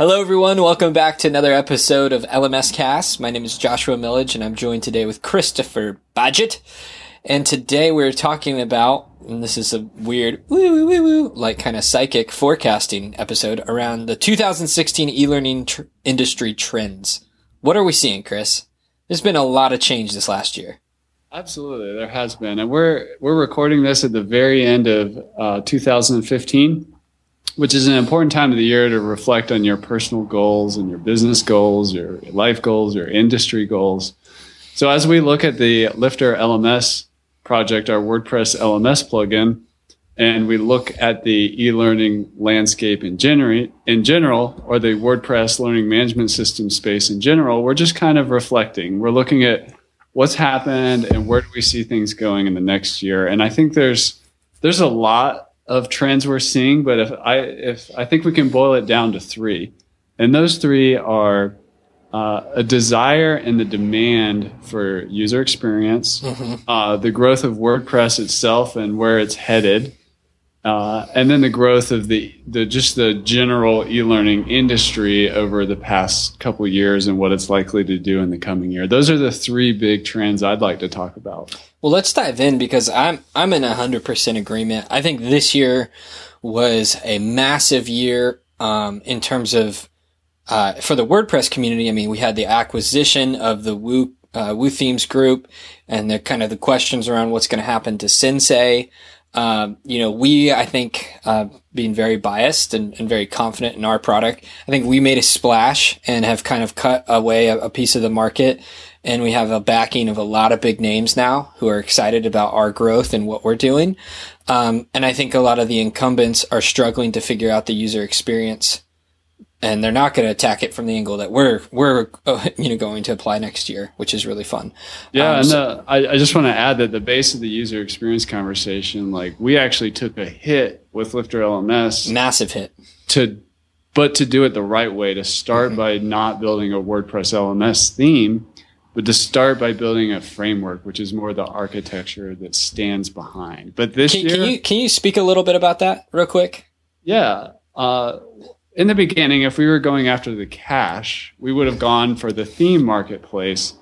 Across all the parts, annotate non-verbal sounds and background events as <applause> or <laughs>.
Hello, everyone. Welcome back to another episode of LMScast. My name is Joshua Millage, and I'm joined today with Christopher Badgett. And today we're talking about, and this is a weird, woo, woo, woo, woo, like kind of psychic forecasting episode around the 2016 e-learning tr- industry trends. What are we seeing, Chris? There's been a lot of change this last year. Absolutely, there has been, and we're we're recording this at the very end of uh, 2015, which is an important time of the year to reflect on your personal goals and your business goals, your life goals, your industry goals. So as we look at the LifterLMS project, our WordPress LMS plugin, and we look at the e-learning landscape in general, in general, or the WordPress learning management system space in general, we're just kind of reflecting. We're looking at what's happened and where do we see things going in the next year. And I think there's there's a lot of trends we're seeing, but if I if I think we can boil it down to three, and those three are uh, a desire and the demand for user experience, mm-hmm. uh, the growth of WordPress itself and where it's headed, uh, and then the growth of the, the just the general e-learning industry over the past couple years and what it's likely to do in the coming year. Those are the three big trends I'd like to talk about. Well, let's dive in because I'm I'm in hundred percent agreement. I think this year was a massive year um, in terms of uh, for the WordPress community. I mean, we had the acquisition of the Woo uh, WooThemes group, and the kind of the questions around what's going to happen to Sensei. Um, you know, we, I think, uh, being very biased and, and, very confident in our product, I think we made a splash and have kind of cut away a, a, piece of the market. And we have a backing of a lot of big names now who are excited about our growth and what we're doing. Um, and I think a lot of the incumbents are struggling to figure out the user experience and they're not going to attack it from the angle that we're we're uh, <laughs> you know going to apply next year, which is really fun. Yeah, um, and so, uh, I, I just want to add that the base of the user experience conversation, like we actually took a hit with LifterLMS, massive hit to, but to do it the right way, to start mm-hmm. by not building a WordPress LMS theme, but to start by building a framework, which is more the architecture that stands behind. But this can, year, can you can you speak a little bit about that real quick? Yeah. Uh, in the beginning, if we were going after the cash, we would have gone for the theme marketplace,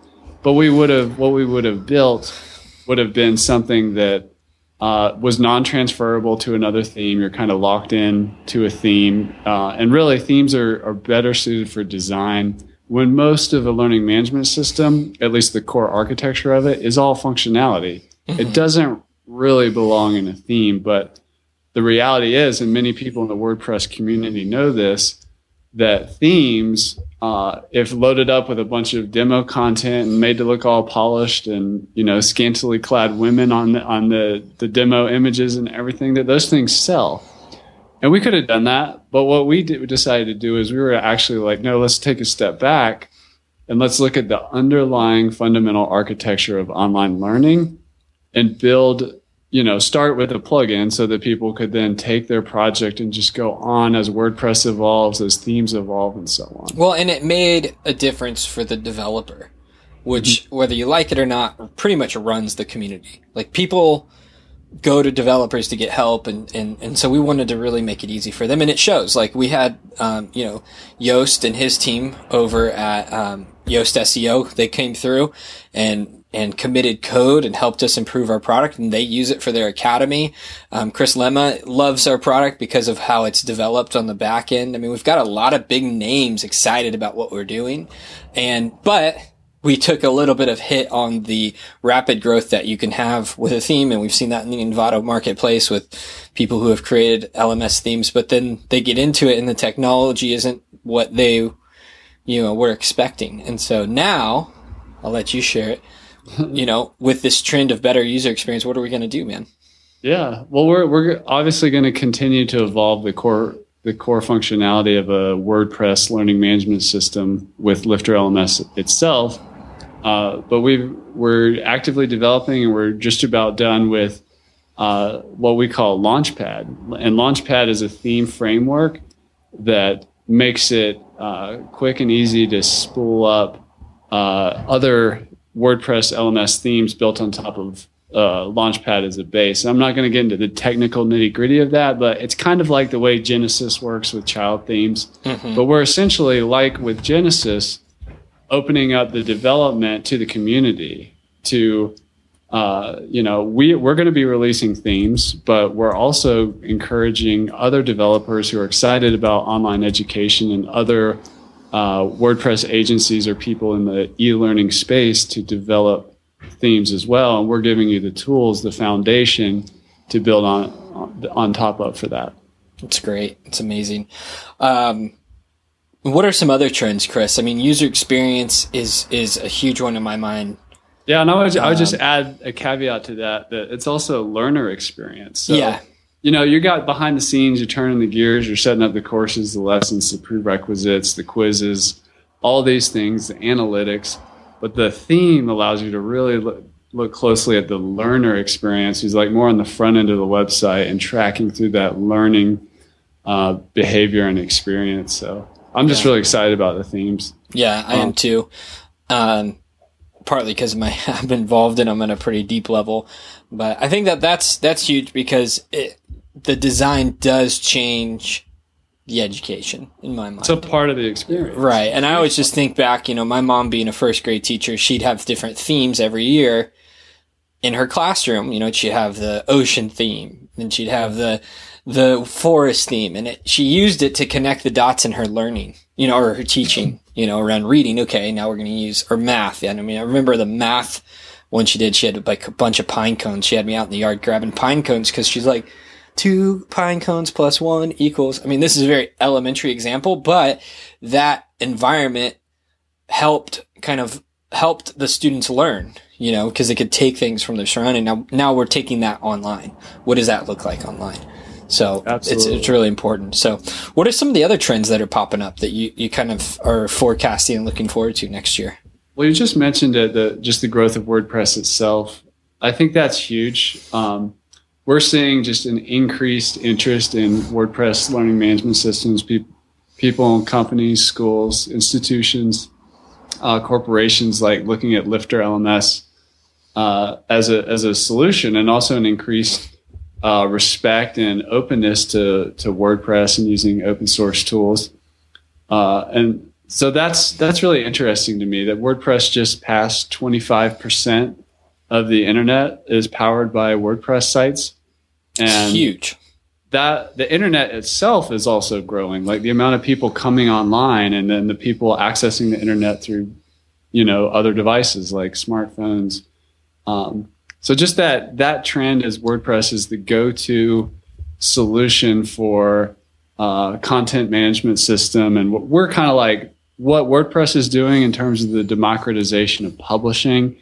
but we would have what we would have built would have been something that uh, was non-transferable to another theme. You're kind of locked in to a theme, uh, and really themes are, are better suited for design. When most of a learning management system, at least the core architecture of it, is all functionality. Mm-hmm. It doesn't really belong in a theme, but the reality is, and many people in the WordPress community know this, that themes, uh, if loaded up with a bunch of demo content and made to look all polished and you know scantily clad women on the, on the the demo images and everything, that those things sell. And we could have done that, but what we did, decided to do is we were actually like, no, let's take a step back and let's look at the underlying fundamental architecture of online learning and build you know, start with a plugin so that people could then take their project and just go on as WordPress evolves, as themes evolve, and so on. Well, and it made a difference for the developer, which, mm-hmm. whether you like it or not, pretty much runs the community. Like people go to developers to get help and, and, and so we wanted to really make it easy for them and it shows like we had um, you know Yoast and his team over at um, Yoast SEO they came through and and committed code and helped us improve our product and they use it for their academy. Um, Chris Lema loves our product because of how it's developed on the back end. I mean, we've got a lot of big names excited about what we're doing and, but we took a little bit of hit on the rapid growth that you can have with a theme. And we've seen that in the Envato marketplace with people who have created LMS themes, but then they get into it and the technology isn't what they, you know, were expecting. And so now I'll let you share it you know, with this trend of better user experience, what are we going to do, man? Yeah, well, we're we're obviously going to continue to evolve the core the core functionality of a WordPress learning management system with LifterLMS itself. Uh, but we we're actively developing, and we're just about done with uh, what we call Launchpad. And Launchpad is a theme framework that makes it uh, quick and easy to spool up uh, other WordPress LMS themes built on top of uh, Launchpad as a base. I'm not going to get into the technical nitty gritty of that, but it's kind of like the way Genesis works with child themes. Mm-hmm. But we're essentially like with Genesis, opening up the development to the community to uh, you know, we, we're going to be releasing themes, but we're also encouraging other developers who are excited about online education and other uh, WordPress agencies or people in the e learning space to develop themes as well. And we're giving you the tools, the foundation to build on, on top of for that. It's great. It's amazing. Um, what are some other trends, Chris? I mean, user experience is is a huge one in my mind. Yeah, and I would, I would just um, add a caveat to that that it's also a learner experience. So, yeah. You know, you got behind the scenes, you're turning the gears, you're setting up the courses, the lessons, the prerequisites, the quizzes, all these things, the analytics. But the theme allows you to really look, look closely at the learner experience, who's like more on the front end of the website and tracking through that learning uh, behavior and experience. So I'm just yeah. really excited about the themes. Yeah, I um, am too. Um, partly because my <laughs> I'm involved in them at a pretty deep level, but I think that that's that's huge because it, the design does change the education in my mind. It's a part of the experience, right? And I always just think back, you know, my mom being a first grade teacher, she'd have different themes every year in her classroom. You know, she'd have the ocean theme, and she'd have the the forest theme, and it, she used it to connect the dots in her learning, you know, or her teaching you know, around reading. Okay, now we're going to use or math. And I mean, I remember the math one she did. She had like a bunch of pine cones. She had me out in the yard grabbing pine cones because she's like, two pine cones plus one equals. I mean, this is a very elementary example, but that environment helped kind of helped the students learn, you know, because they could take things from their surrounding. Now, now we're taking that online. What does that look like online? So it's, it's really important. So what are some of the other trends that are popping up that you, you kind of are forecasting and looking forward to next year? Well, you just mentioned it, the, just the growth of WordPress itself. I think that's huge. Um, we're seeing just an increased interest in WordPress learning management systems. Pe- people, companies, schools, institutions, uh, corporations like looking at LifterLMS uh, as a as a solution, and also an increased uh, respect and openness to to WordPress and using open source tools. Uh, and so that's that's really interesting to me that WordPress just passed 25% of the internet is powered by WordPress sites. And huge. That the internet itself is also growing. Like the amount of people coming online and then the people accessing the internet through, you know, other devices like smartphones. Um, so just that that trend as WordPress is the go-to solution for uh, content management system, and what we're kind of like what WordPress is doing in terms of the democratization of publishing,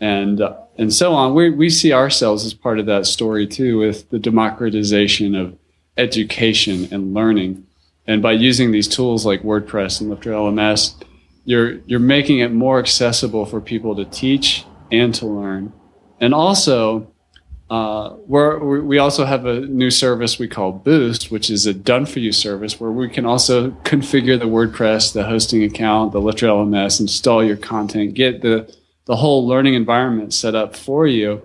and uh, and so on. We we see ourselves as part of that story too, with the democratization of education and learning, and by using these tools like WordPress and LifterLMS, you're you're making it more accessible for people to teach and to learn and also, uh, we also have a new service we call Boost, which is a done for you service where we can also configure the WordPress, the hosting account, the LifterLMS, install your content, get the, the whole learning environment set up for you,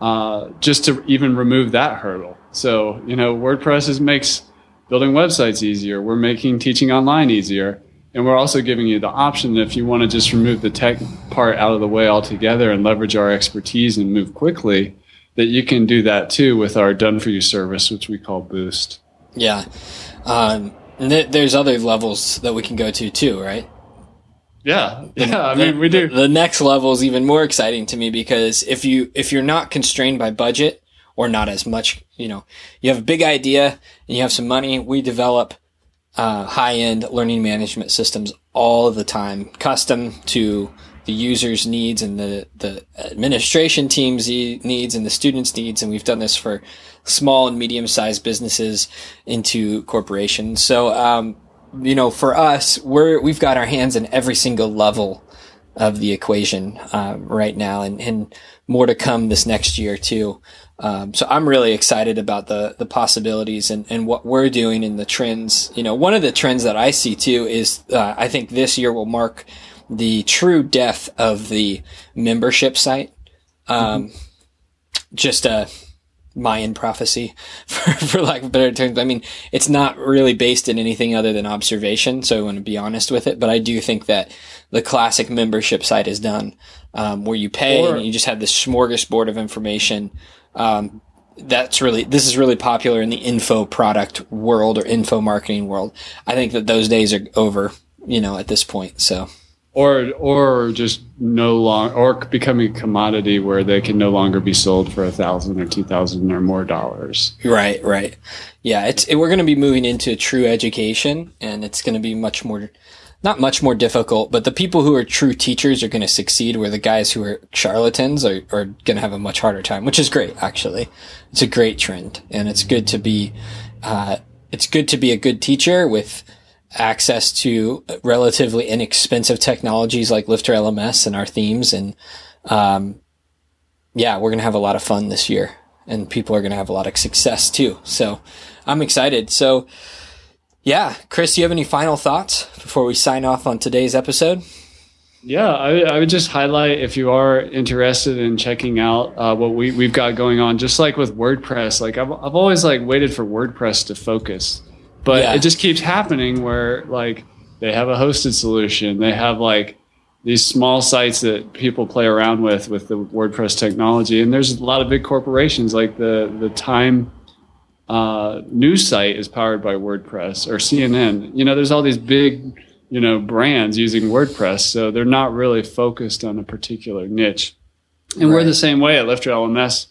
uh, just to even remove that hurdle. So, you know, WordPress is, makes building websites easier. We're making teaching online easier. And we're also giving you the option if you want to just remove the tech part out of the way altogether and leverage our expertise and move quickly, that you can do that too with our done for you service, which we call Boost. Yeah. Um, and th- there's other levels that we can go to too, right? Yeah. Yeah. I mean, we do. The, the next level is even more exciting to me because if you, if you're not constrained by budget or not as much, you know, you have a big idea and you have some money, we develop uh, high end learning management systems all the time, custom to the user's needs and the, the administration team's needs and the students' needs. And we've done this for small and medium sized businesses into corporations. So, um, you know, for us, we're, we've got our hands in every single level of the equation, um, right now and, and more to come this next year too. Um, so I'm really excited about the the possibilities and, and what we're doing in the trends. You know, one of the trends that I see too is uh, I think this year will mark the true death of the membership site. Um, mm-hmm. just a Mayan prophecy, <laughs> for, for lack of better terms. I mean, it's not really based in anything other than observation, so I want to be honest with it. But I do think that the classic membership site is done, um, where you pay or, and you just have this smorgasbord of information. Um, that's really this is really popular in the info product world or info marketing world. I think that those days are over, you know, at this point. So or or just no long or becoming a commodity where they can no longer be sold for a thousand or two thousand or more dollars. Right, right. Yeah, it's it, we're going to be moving into true education, and it's going to be much more, not much more difficult. But the people who are true teachers are going to succeed, where the guys who are charlatans are are going to have a much harder time, which is great. Actually, it's a great trend, and it's good to be, uh, it's good to be a good teacher with access to relatively inexpensive technologies like LifterLMS and our themes. And, um, yeah, we're going to have a lot of fun this year and people are going to have a lot of success too. So I'm excited. So yeah, Chris, do you have any final thoughts before we sign off on today's episode? Yeah, I, I would just highlight if you are interested in checking out uh, what we, we've got going on, just like with WordPress, like I've, I've always like waited for WordPress to focus but yeah. it just keeps happening where like they have a hosted solution. They have like these small sites that people play around with with the WordPress technology. And there's a lot of big corporations like the the Time uh, news site is powered by WordPress or CNN. You know, there's all these big you know brands using WordPress, so they're not really focused on a particular niche. And right. we're the same way at LifterLMS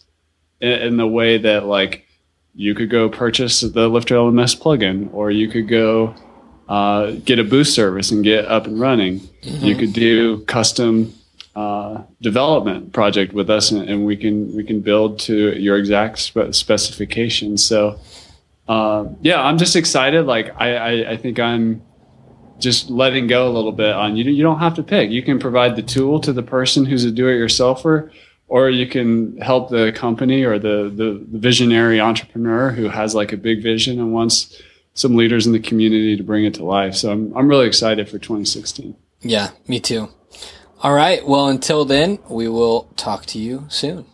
in, in the way that like you could go purchase the LifterLMS plugin, or you could go uh, get a boost service and get up and running. Mm-hmm. You could do custom uh, development project with us, and, and, we can we can build to your exact spe- specifications. So, uh, yeah, I'm just excited. Like I, I, I think I'm just letting go a little bit on you. You don't have to pick. You can provide the tool to the person who's a do-it-yourselfer or you can help the company or the, the, the visionary entrepreneur who has like a big vision and wants some leaders in the community to bring it to life. So I'm, I'm really excited for 2016. Yeah, me too. All right. Well, until then, we will talk to you soon.